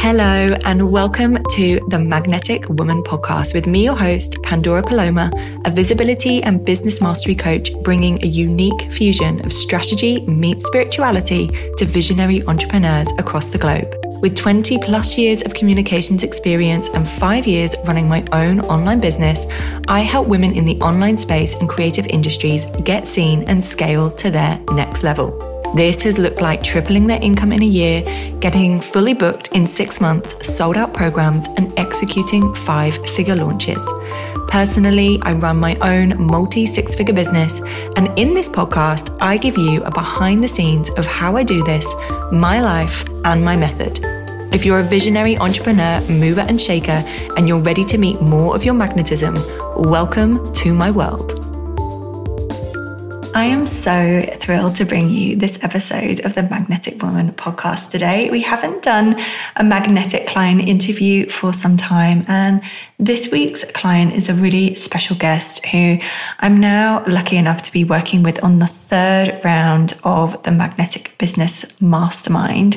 Hello, and welcome to the Magnetic Woman podcast with me, your host, Pandora Paloma, a visibility and business mastery coach, bringing a unique fusion of strategy meets spirituality to visionary entrepreneurs across the globe. With 20 plus years of communications experience and five years running my own online business, I help women in the online space and creative industries get seen and scale to their next level. This has looked like tripling their income in a year, getting fully booked in six months, sold out programs, and executing five figure launches. Personally, I run my own multi six figure business, and in this podcast, I give you a behind the scenes of how I do this, my life, and my method. If you're a visionary entrepreneur, mover, and shaker, and you're ready to meet more of your magnetism, welcome to my world. I am so thrilled to bring you this episode of the Magnetic Woman podcast today. We haven't done a magnetic client interview for some time, and this week's client is a really special guest who I'm now lucky enough to be working with on the third round of the Magnetic Business Mastermind.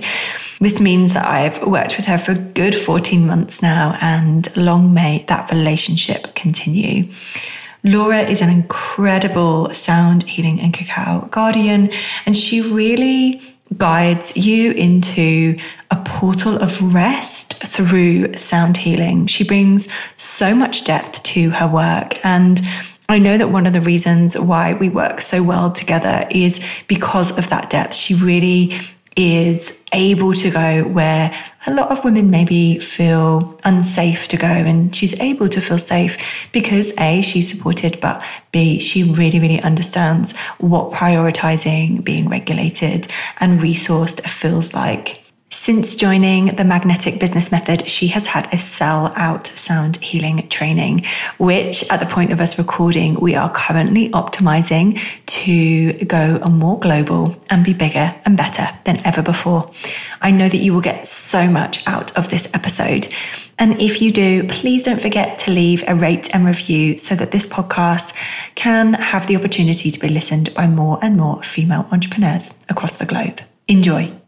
This means that I've worked with her for a good 14 months now, and long may that relationship continue. Laura is an incredible sound healing and cacao guardian, and she really guides you into a portal of rest through sound healing. She brings so much depth to her work and I know that one of the reasons why we work so well together is because of that depth. She really is able to go where a lot of women maybe feel unsafe to go and she's able to feel safe because a she's supported but b she really really understands what prioritizing being regulated and resourced feels like since joining the Magnetic Business Method, she has had a sell out sound healing training, which at the point of us recording, we are currently optimizing to go more global and be bigger and better than ever before. I know that you will get so much out of this episode. And if you do, please don't forget to leave a rate and review so that this podcast can have the opportunity to be listened by more and more female entrepreneurs across the globe. Enjoy.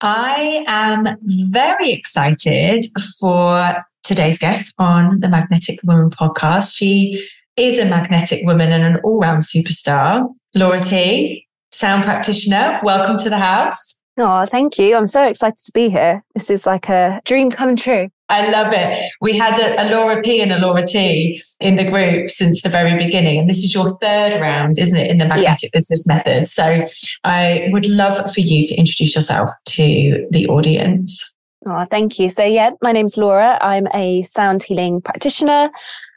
I am very excited for today's guest on the Magnetic Woman podcast. She is a magnetic woman and an all round superstar. Laura T, sound practitioner, welcome to the house. Oh, thank you. I'm so excited to be here. This is like a dream come true. I love it. We had a, a, Laura P and a Laura T in the group since the very beginning. And this is your third round, isn't it, in the magnetic yeah. business method? So I would love for you to introduce yourself to the audience. Oh, thank you. So, yeah, my name's Laura. I'm a sound healing practitioner,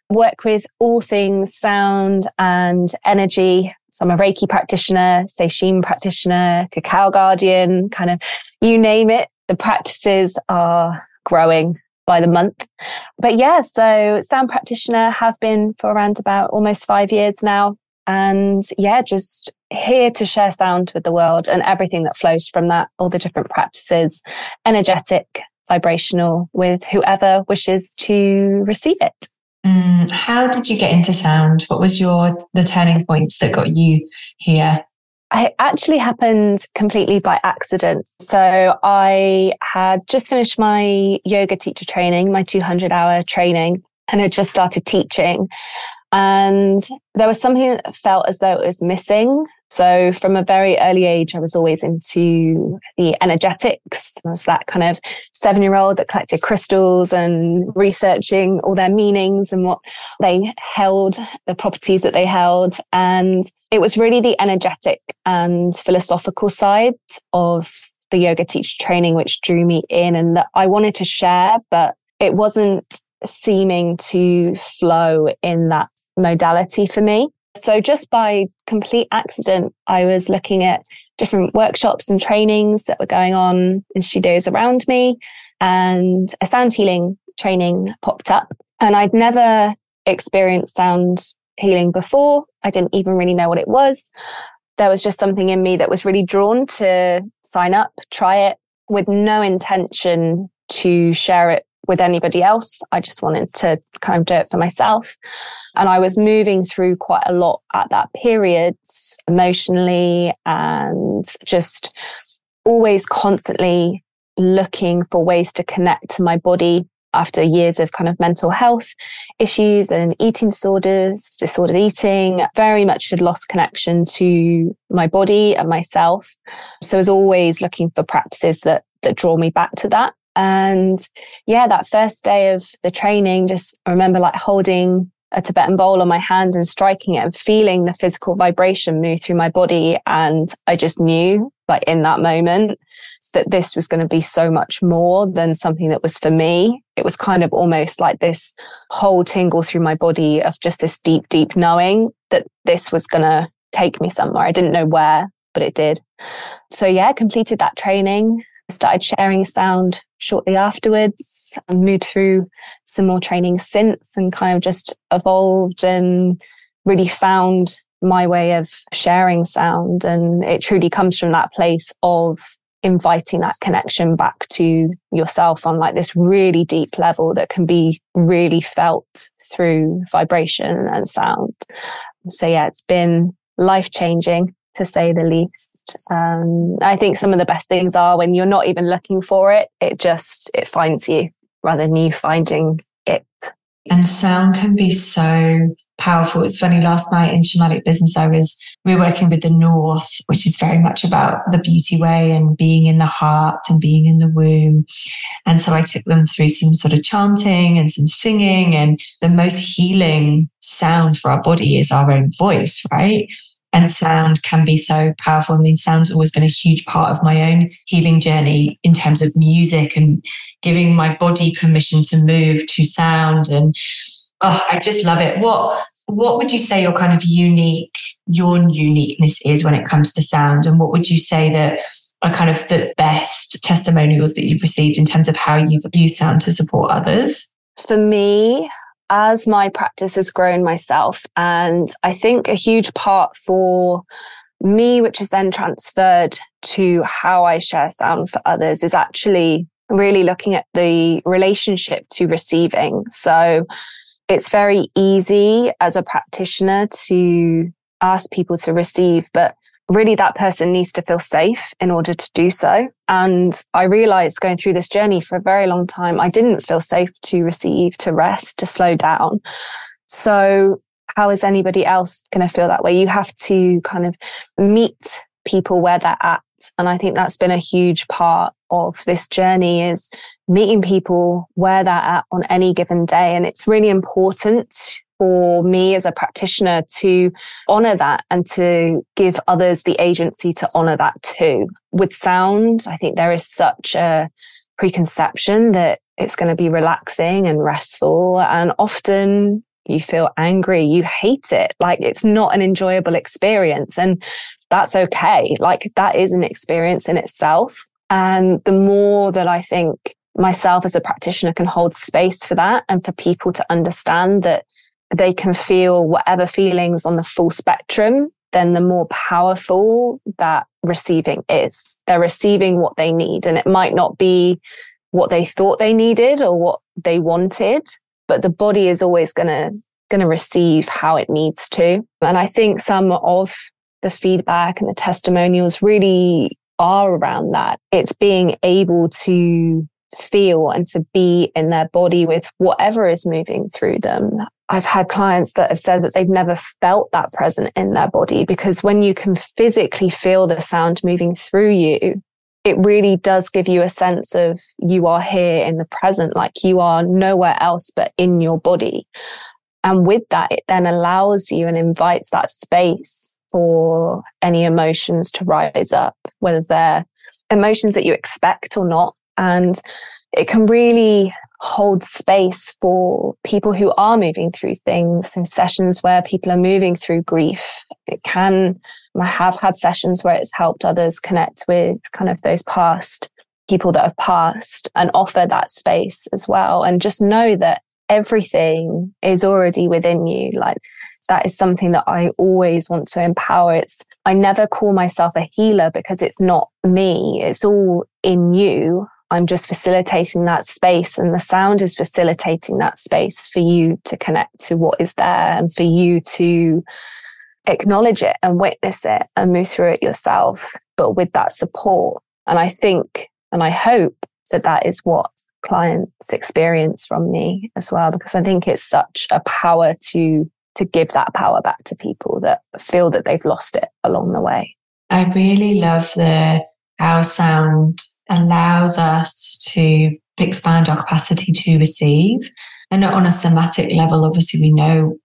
work with all things sound and energy. So, I'm a Reiki practitioner, Seishin practitioner, cacao guardian, kind of you name it. The practices are growing by the month. But yeah, so sound practitioner have been for around about almost five years now. And yeah, just here to share sound with the world and everything that flows from that, all the different practices, energetic, vibrational, with whoever wishes to receive it. Mm, how did you get into sound? What was your the turning points that got you here? It actually happened completely by accident. So I had just finished my yoga teacher training, my 200 hour training, and had just started teaching. And there was something that felt as though it was missing. So from a very early age, I was always into the energetics. I was that kind of seven year old that collected crystals and researching all their meanings and what they held, the properties that they held. And it was really the energetic and philosophical side of the yoga teacher training, which drew me in and that I wanted to share, but it wasn't seeming to flow in that modality for me. So just by complete accident, I was looking at different workshops and trainings that were going on in studios around me and a sound healing training popped up and I'd never experienced sound healing before. I didn't even really know what it was. There was just something in me that was really drawn to sign up, try it with no intention to share it with anybody else. I just wanted to kind of do it for myself. And I was moving through quite a lot at that period emotionally and just always constantly looking for ways to connect to my body after years of kind of mental health issues and eating disorders, disordered eating, very much had lost connection to my body and myself. So I was always looking for practices that that draw me back to that. And yeah, that first day of the training, just I remember like holding a Tibetan bowl on my hand and striking it and feeling the physical vibration move through my body. And I just knew, like in that moment, that this was going to be so much more than something that was for me. It was kind of almost like this whole tingle through my body of just this deep, deep knowing that this was going to take me somewhere. I didn't know where, but it did. So yeah, completed that training started sharing sound shortly afterwards and moved through some more training since and kind of just evolved and really found my way of sharing sound. And it truly comes from that place of inviting that connection back to yourself on like this really deep level that can be really felt through vibration and sound. So yeah, it's been life changing to say the least. Um, I think some of the best things are when you're not even looking for it, it just, it finds you rather than you finding it. And sound can be so powerful. It's funny, last night in Shamanic Business, I was, we were working with the North, which is very much about the beauty way and being in the heart and being in the womb. And so I took them through some sort of chanting and some singing and the most healing sound for our body is our own voice, right? And sound can be so powerful. I mean, sound's always been a huge part of my own healing journey in terms of music and giving my body permission to move to sound. And oh, I just love it. What what would you say your kind of unique, your uniqueness is when it comes to sound? And what would you say that are kind of the best testimonials that you've received in terms of how you've used sound to support others? For me, as my practice has grown myself, and I think a huge part for me, which is then transferred to how I share sound for others, is actually really looking at the relationship to receiving. So it's very easy as a practitioner to ask people to receive, but really that person needs to feel safe in order to do so. And I realized going through this journey for a very long time, I didn't feel safe to receive, to rest, to slow down. So how is anybody else going to feel that way? You have to kind of meet people where they're at. And I think that's been a huge part of this journey is meeting people where they're at on any given day. And it's really important for me as a practitioner to honor that and to give others the agency to honor that too. With sound, I think there is such a preconception that it's going to be relaxing and restful. And often you feel angry, you hate it. Like it's not an enjoyable experience. And that's okay. Like that is an experience in itself. And the more that I think myself as a practitioner can hold space for that and for people to understand that they can feel whatever feelings on the full spectrum, then the more powerful that receiving is. They're receiving what they need. And it might not be what they thought they needed or what they wanted, but the body is always going to going to receive how it needs to. And I think some of the feedback and the testimonials really are around that. It's being able to feel and to be in their body with whatever is moving through them. I've had clients that have said that they've never felt that present in their body because when you can physically feel the sound moving through you, it really does give you a sense of you are here in the present, like you are nowhere else but in your body. And with that, it then allows you and invites that space for any emotions to rise up, whether they're emotions that you expect or not. And it can really hold space for people who are moving through things and sessions where people are moving through grief. It can, I have had sessions where it's helped others connect with kind of those past people that have passed and offer that space as well. And just know that everything is already within you. Like that is something that I always want to empower. It's, I never call myself a healer because it's not me. It's all in you. I'm just facilitating that space and the sound is facilitating that space for you to connect to what is there and for you to acknowledge it and witness it and move through it yourself, but with that support. And I think and I hope that that is what clients experience from me as well because i think it's such a power to to give that power back to people that feel that they've lost it along the way i really love the how sound allows us to expand our capacity to receive. And on a somatic level obviously we know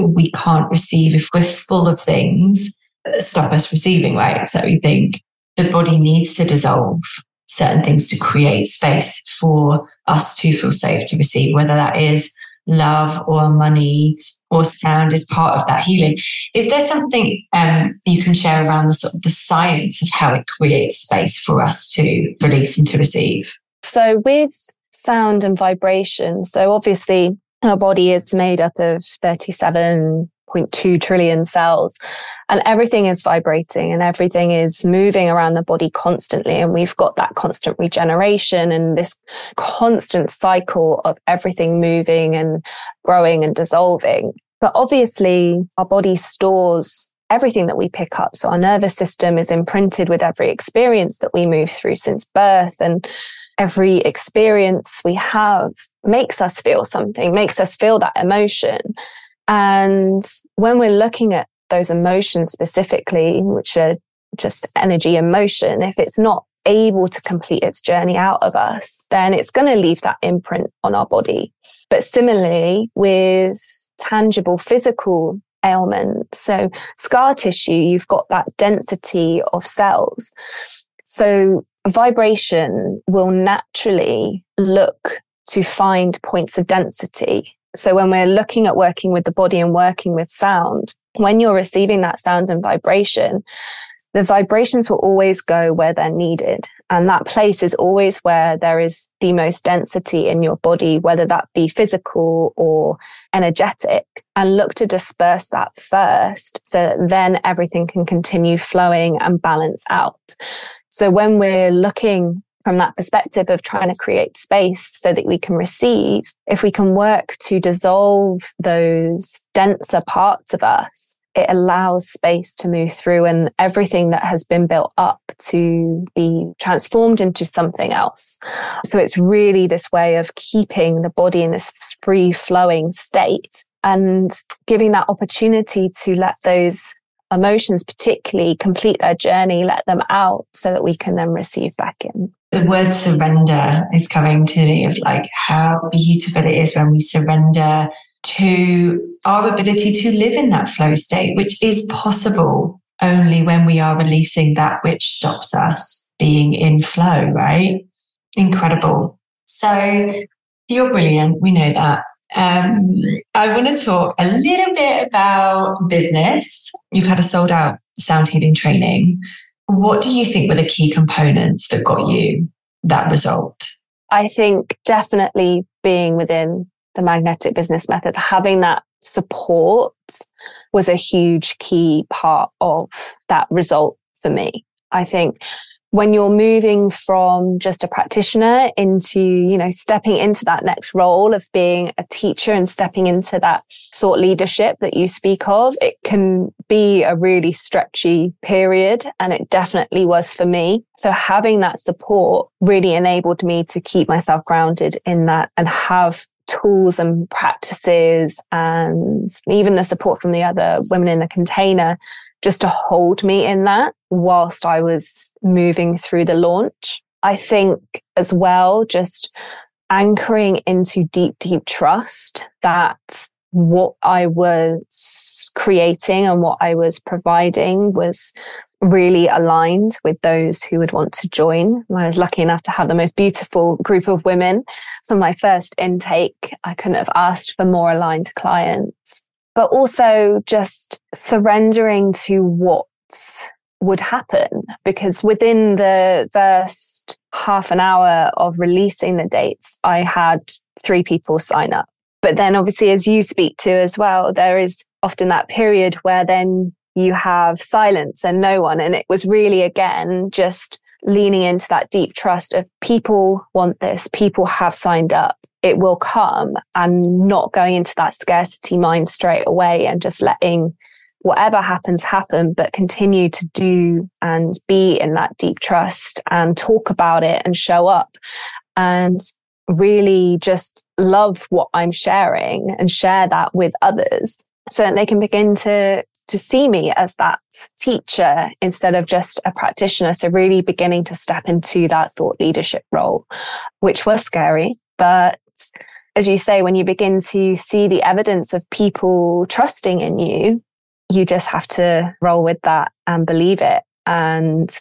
we can't receive if we're full of things that stop us receiving right? So we think the body needs to dissolve certain things to create space for us to feel safe to receive, whether that is love or money or sound is part of that healing. Is there something um, you can share around the sort of the science of how it creates space for us to release and to receive? So with sound and vibration, so obviously our body is made up of 37.2 trillion cells and everything is vibrating and everything is moving around the body constantly. And we've got that constant regeneration and this constant cycle of everything moving and growing and dissolving. But obviously our body stores everything that we pick up. So our nervous system is imprinted with every experience that we move through since birth and every experience we have makes us feel something, makes us feel that emotion. And when we're looking at those emotions specifically, which are just energy and motion, if it's not able to complete its journey out of us, then it's going to leave that imprint on our body. But similarly, with tangible physical ailments, so scar tissue, you've got that density of cells. So vibration will naturally look to find points of density so when we're looking at working with the body and working with sound, when you're receiving that sound and vibration, the vibrations will always go where they're needed. And that place is always where there is the most density in your body, whether that be physical or energetic, and look to disperse that first so that then everything can continue flowing and balance out. So when we're looking from that perspective of trying to create space so that we can receive, if we can work to dissolve those denser parts of us, it allows space to move through and everything that has been built up to be transformed into something else. So it's really this way of keeping the body in this free flowing state and giving that opportunity to let those emotions particularly complete their journey, let them out so that we can then receive back in. The word surrender is coming to me of like how beautiful it is when we surrender to our ability to live in that flow state, which is possible only when we are releasing that which stops us being in flow, right? Incredible. So you're brilliant. We know that. Um, I want to talk a little bit about business. You've had a sold out sound healing training. What do you think were the key components that got you that result? I think definitely being within the magnetic business method, having that support was a huge key part of that result for me. I think when you're moving from just a practitioner into, you know, stepping into that next role of being a teacher and stepping into that thought leadership that you speak of, it can be a really stretchy period. And it definitely was for me. So having that support really enabled me to keep myself grounded in that and have tools and practices and even the support from the other women in the container just to hold me in that whilst I was moving through the launch. I think as well, just anchoring into deep, deep trust that what I was creating and what I was providing was really aligned with those who would want to join. I was lucky enough to have the most beautiful group of women for my first intake. I couldn't have asked for more aligned clients but also just surrendering to what would happen because within the first half an hour of releasing the dates, I had three people sign up. But then obviously, as you speak to as well, there is often that period where then you have silence and no one. And it was really, again, just leaning into that deep trust of people want this, people have signed up it will come and not going into that scarcity mind straight away and just letting whatever happens happen but continue to do and be in that deep trust and talk about it and show up and really just love what I'm sharing and share that with others so that they can begin to to see me as that teacher instead of just a practitioner. So really beginning to step into that thought leadership role, which was scary. But as you say, when you begin to see the evidence of people trusting in you, you just have to roll with that and believe it. And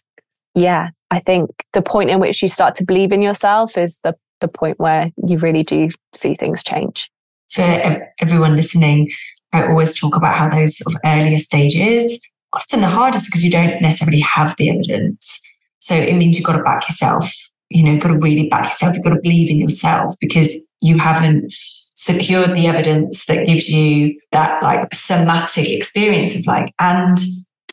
yeah, I think the point in which you start to believe in yourself is the, the point where you really do see things change. For everyone listening, I always talk about how those sort of earlier stages, often the hardest because you don't necessarily have the evidence. So it means you've got to back yourself. You know, you've got to really back yourself. You've got to believe in yourself because you haven't secured the evidence that gives you that like somatic experience of like, and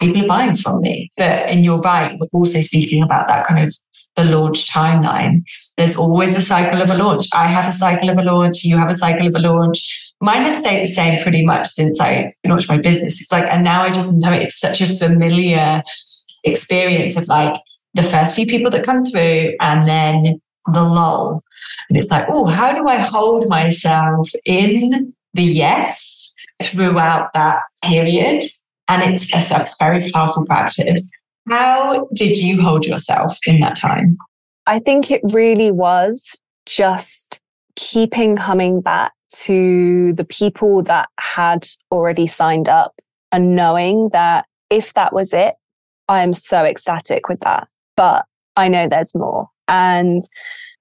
people are buying from me. But and you're right, we're also speaking about that kind of the launch timeline. There's always a cycle of a launch. I have a cycle of a launch. You have a cycle of a launch. Mine has stayed the same pretty much since I launched my business. It's like, and now I just know it's such a familiar experience of like the first few people that come through and then the lull. And it's like, oh, how do I hold myself in the yes throughout that period? And it's a, very powerful practice. How did you hold yourself in that time? I think it really was just keeping coming back to the people that had already signed up and knowing that if that was it, I am so ecstatic with that. But I know there's more. And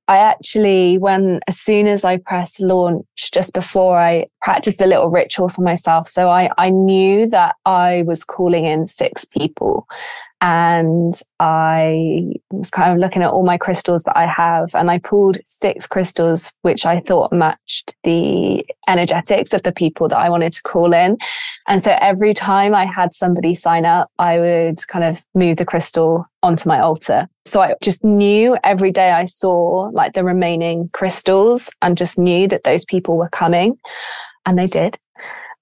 I actually, when as soon as I pressed launch, just before I practiced a little ritual for myself. So I, I knew that I was calling in six people and I was kind of looking at all my crystals that I have, and I pulled six crystals which I thought matched the energetics of the people that I wanted to call in. And so every time I had somebody sign up, I would kind of move the crystal onto my altar. So I just knew every day I saw like the remaining crystals and just knew that those people were coming, and they did.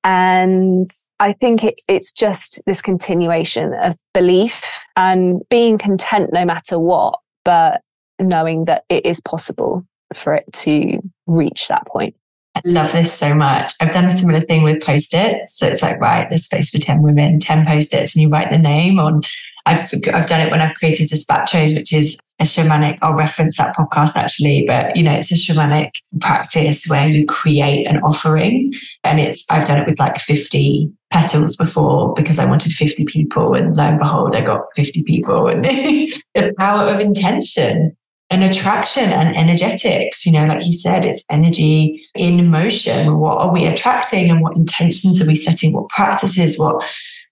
And I think it, it's just this continuation of belief and being content no matter what, but knowing that it is possible for it to reach that point. I love this so much. I've done a similar thing with post-its. So it's like, right, there's space for 10 women, 10 post-its, and you write the name on. I've, I've done it when I've created Despachos, which is a shamanic, I'll reference that podcast actually, but you know, it's a shamanic practice where you create an offering. And it's, I've done it with like 50 petals before because I wanted 50 people. And lo and behold, I got 50 people. And the power of intention and attraction and energetics. You know, like you said, it's energy in motion. What are we attracting and what intentions are we setting? What practices, what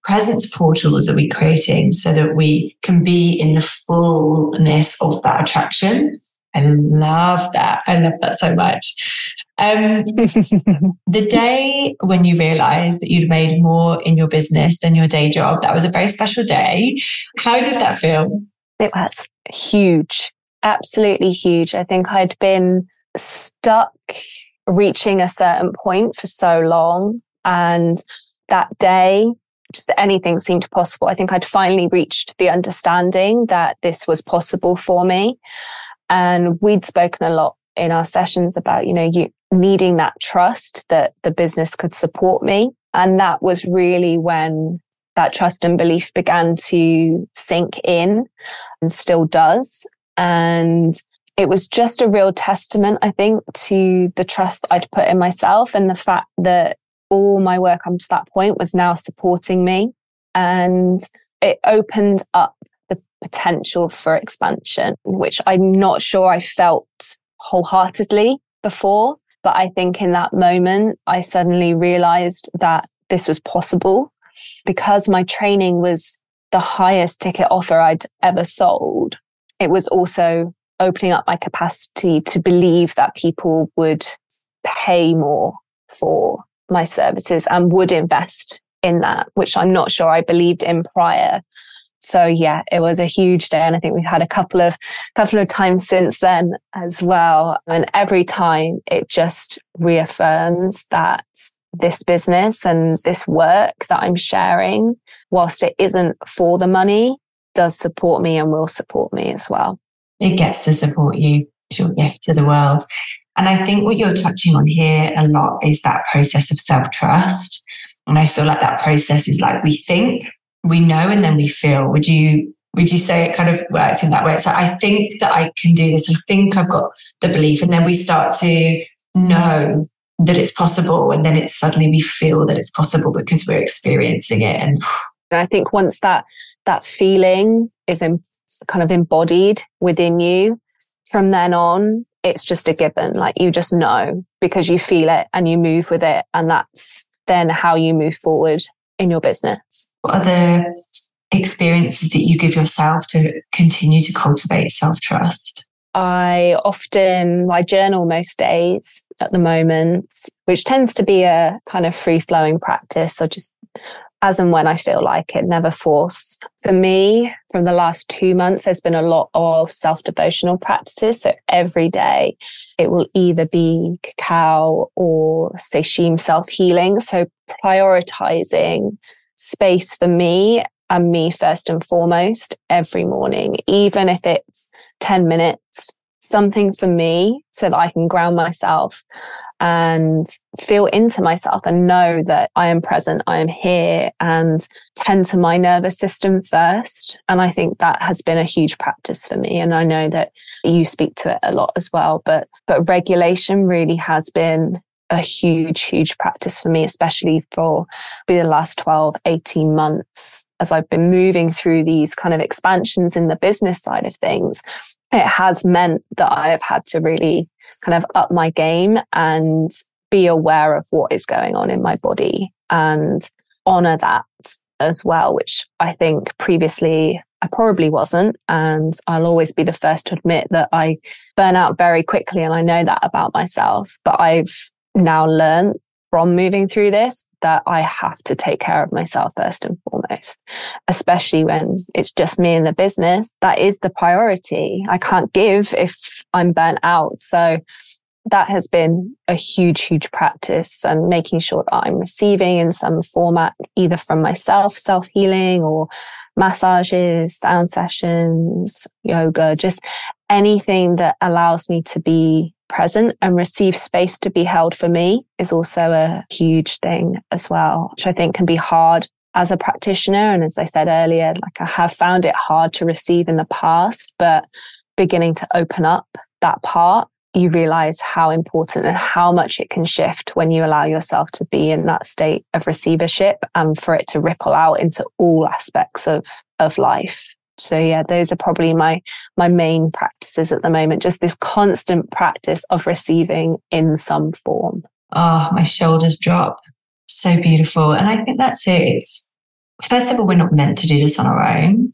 presence portals are we creating so that we can be in the fullness of that attraction? I love that. I love that so much. Um, the day when you realized that you'd made more in your business than your day job, that was a very special day. How did that feel? It was huge, absolutely huge. I think I'd been stuck reaching a certain point for so long. And that day, just anything seemed possible. I think I'd finally reached the understanding that this was possible for me. And we'd spoken a lot in our sessions about, you know, you needing that trust that the business could support me. And that was really when that trust and belief began to sink in and still does. And it was just a real testament, I think, to the trust I'd put in myself and the fact that all my work up to that point was now supporting me. And it opened up the potential for expansion, which I'm not sure I felt wholeheartedly before. But I think in that moment, I suddenly realized that this was possible because my training was the highest ticket offer I'd ever sold. It was also opening up my capacity to believe that people would pay more for my services and would invest in that, which I'm not sure I believed in prior. So yeah, it was a huge day. And I think we've had a couple of, couple of times since then as well. And every time it just reaffirms that this business and this work that I'm sharing, whilst it isn't for the money, does support me and will support me as well. It gets to support you your gift to the world. And I think what you're touching on here a lot is that process of self trust. And I feel like that process is like we think, we know, and then we feel. Would you would you say it kind of worked in that way? So I think that I can do this. I think I've got the belief, and then we start to know that it's possible, and then it's suddenly we feel that it's possible because we're experiencing it. And I think once that that feeling is in, kind of embodied within you, from then on, it's just a given. Like you just know because you feel it and you move with it. And that's then how you move forward in your business. What are the experiences that you give yourself to continue to cultivate self trust? I often I journal most days at the moment, which tends to be a kind of free flowing practice. So just as and when I feel like it, never force. For me, from the last two months, there's been a lot of self devotional practices. So every day it will either be cacao or sesshin self healing. So prioritizing space for me and me first and foremost every morning, even if it's 10 minutes, something for me so that I can ground myself and feel into myself and know that I am present, I am here and tend to my nervous system first. And I think that has been a huge practice for me. And I know that you speak to it a lot as well, but, but regulation really has been a huge, huge practice for me, especially for the last 12, 18 months as I've been moving through these kind of expansions in the business side of things. It has meant that I have had to really kind of up my game and be aware of what is going on in my body and honor that as well, which I think previously I probably wasn't. And I'll always be the first to admit that I burn out very quickly. And I know that about myself, but I've now learned from moving through this that I have to take care of myself first and foremost, especially when it's just me in the business. That is the priority. I can't give if I'm burnt out. So that has been a huge, huge practice and making sure that I'm receiving in some format, either from myself, self healing or massages, sound sessions, yoga, just anything that allows me to be present and receive space to be held for me is also a huge thing as well, which I think can be hard as a practitioner. And as I said earlier, like I have found it hard to receive in the past, but beginning to open up that part, you realize how important and how much it can shift when you allow yourself to be in that state of receivership and for it to ripple out into all aspects of, of life. So yeah, those are probably my my main practices at the moment. Just this constant practice of receiving in some form. Oh, my shoulders drop. So beautiful. And I think that's it. It's first of all, we're not meant to do this on our own.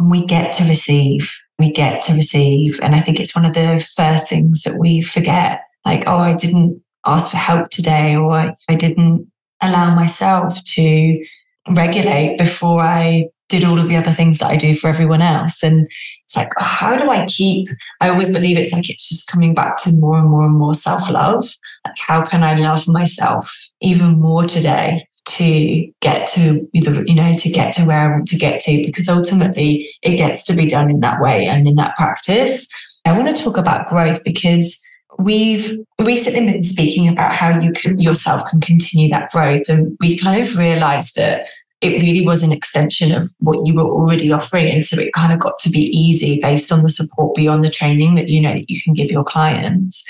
We get to receive. We get to receive. And I think it's one of the first things that we forget. Like, oh, I didn't ask for help today, or I, I didn't allow myself to regulate before I did all of the other things that I do for everyone else. And it's like, oh, how do I keep? I always believe it's like it's just coming back to more and more and more self love. Like, how can I love myself even more today? to get to either, you know, to get to where I want to get to, because ultimately it gets to be done in that way and in that practice. I want to talk about growth because we've recently been speaking about how you can yourself can continue that growth. And we kind of realized that it really was an extension of what you were already offering. And so it kind of got to be easy based on the support beyond the training that you know that you can give your clients.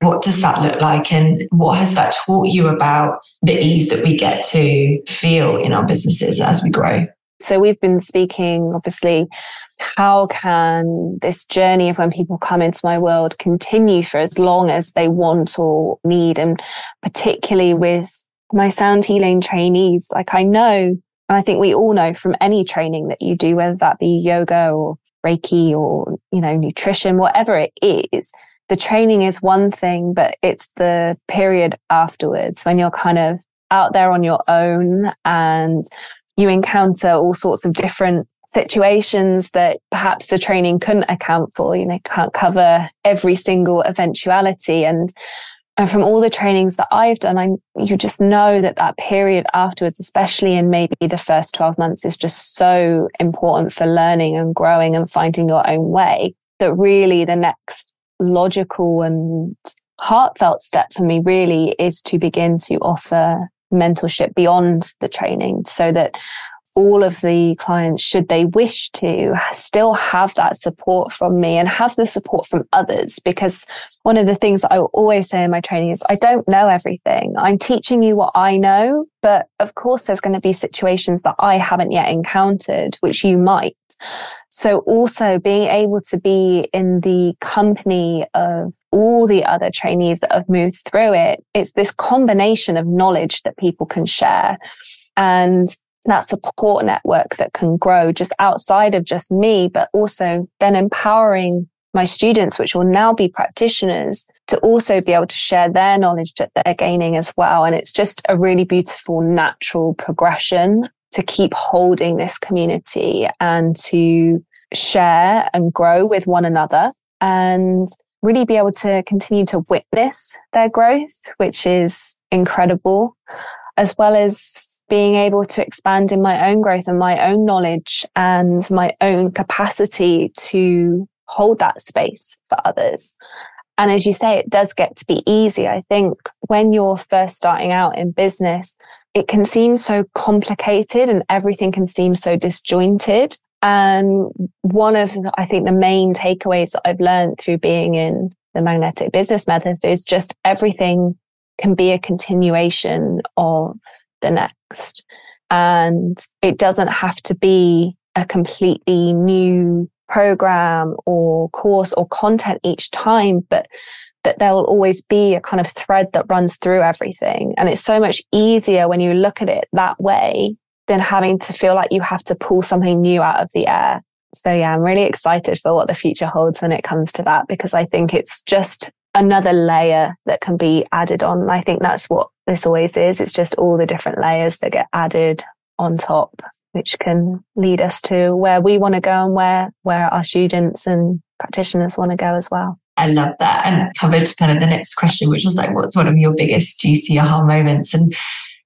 What does that look like? And what has that taught you about the ease that we get to feel in our businesses as we grow? So we've been speaking, obviously, how can this journey of when people come into my world continue for as long as they want or need? And particularly with my sound healing trainees, like I know and I think we all know from any training that you do, whether that be yoga or Reiki or, you know, nutrition, whatever it is, the training is one thing, but it's the period afterwards when you're kind of out there on your own and you encounter all sorts of different situations that perhaps the training couldn't account for, you know, can't cover every single eventuality. And and from all the trainings that I've done, I you just know that that period afterwards, especially in maybe the first 12 months, is just so important for learning and growing and finding your own way that really the next logical and heartfelt step for me really is to begin to offer mentorship beyond the training so that all of the clients, should they wish to, still have that support from me and have the support from others. Because one of the things I always say in my training is, I don't know everything. I'm teaching you what I know. But of course, there's going to be situations that I haven't yet encountered, which you might. So also being able to be in the company of all the other trainees that have moved through it, it's this combination of knowledge that people can share. And that support network that can grow just outside of just me, but also then empowering my students, which will now be practitioners, to also be able to share their knowledge that they're gaining as well. And it's just a really beautiful, natural progression to keep holding this community and to share and grow with one another and really be able to continue to witness their growth, which is incredible as well as being able to expand in my own growth and my own knowledge and my own capacity to hold that space for others. And as you say, it does get to be easy. I think when you're first starting out in business, it can seem so complicated and everything can seem so disjointed. And one of, the, I think, the main takeaways that I've learned through being in the magnetic business method is just everything can be a continuation of the next. And it doesn't have to be a completely new program or course or content each time, but that there will always be a kind of thread that runs through everything. And it's so much easier when you look at it that way than having to feel like you have to pull something new out of the air. So yeah, I'm really excited for what the future holds when it comes to that because I think it's just another layer that can be added on. I think that's what this always is. It's just all the different layers that get added on top, which can lead us to where we want to go and where, where our students and practitioners want to go as well. I love that and covered kind of the next question, which was like, what's one of your biggest juicy aha moments? And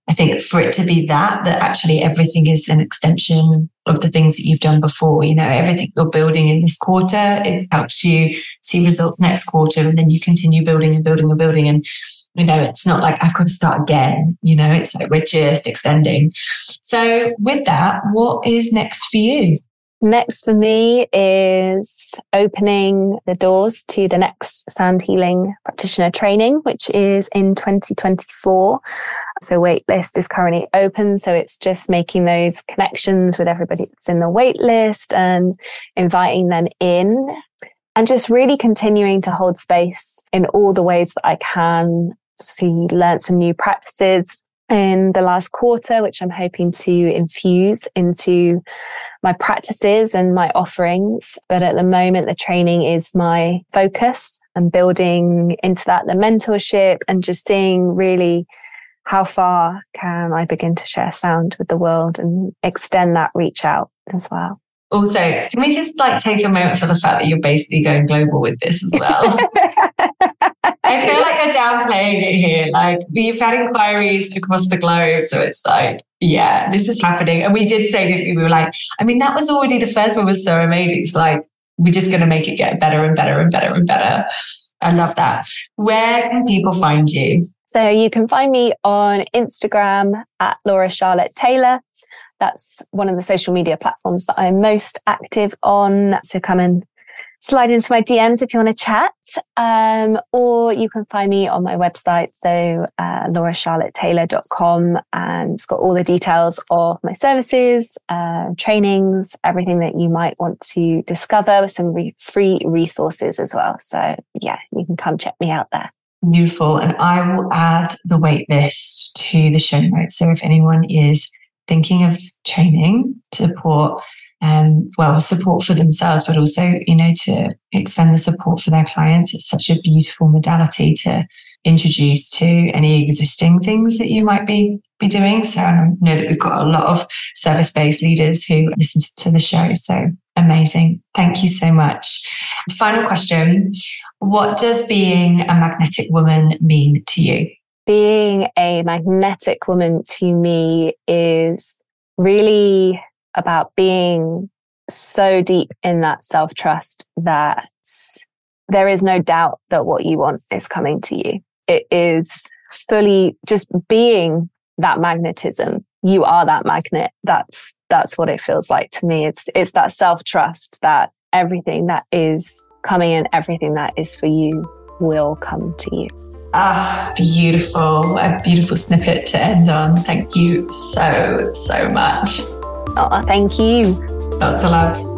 I think for it to be that, that actually everything is an extension of the things that you've done before. You know, everything you're building in this quarter, it helps you see results next quarter. And then you continue building and building and building. And, you know, it's not like I've got to start again. You know, it's like we're just extending. So with that, what is next for you? Next for me is opening the doors to the next sound healing practitioner training, which is in 2024. So waitlist is currently open. So it's just making those connections with everybody that's in the waitlist and inviting them in and just really continuing to hold space in all the ways that I can. See, learn some new practices in the last quarter, which I'm hoping to infuse into my practices and my offerings. But at the moment, the training is my focus and building into that the mentorship and just seeing really how far can I begin to share sound with the world and extend that reach out as well? Also, can we just like take a moment for the fact that you're basically going global with this as well? I feel like you're downplaying it here. Like we've had inquiries across the globe. So it's like, yeah, this is happening. And we did say that we were like, I mean, that was already the first one was so amazing. It's like, we're just going to make it get better and better and better and better. I love that. Where can people find you? So you can find me on Instagram at Laura Charlotte Taylor. That's one of the social media platforms that I'm most active on. So come and slide into my DMs if you want to chat. Um, or you can find me on my website. So, uh, lauracharlottetaylor.com and it's got all the details of my services, uh, trainings, everything that you might want to discover, some re- free resources as well. So yeah, you can come check me out there. Beautiful. And I will add the wait list to the show notes. So if anyone is thinking of training support, um, well, support for themselves, but also, you know, to extend the support for their clients, it's such a beautiful modality to introduce to any existing things that you might be be doing. So I know that we've got a lot of service based leaders who listen to the show. So amazing. Thank you so much. Final question. What does being a magnetic woman mean to you? Being a magnetic woman to me is really about being so deep in that self trust that there is no doubt that what you want is coming to you. It is fully just being that magnetism. You are that magnet. That's that's what it feels like to me. It's it's that self-trust that everything that is coming in, everything that is for you will come to you. Ah, beautiful. A beautiful snippet to end on. Thank you so, so much. Oh, thank you. Lots of love.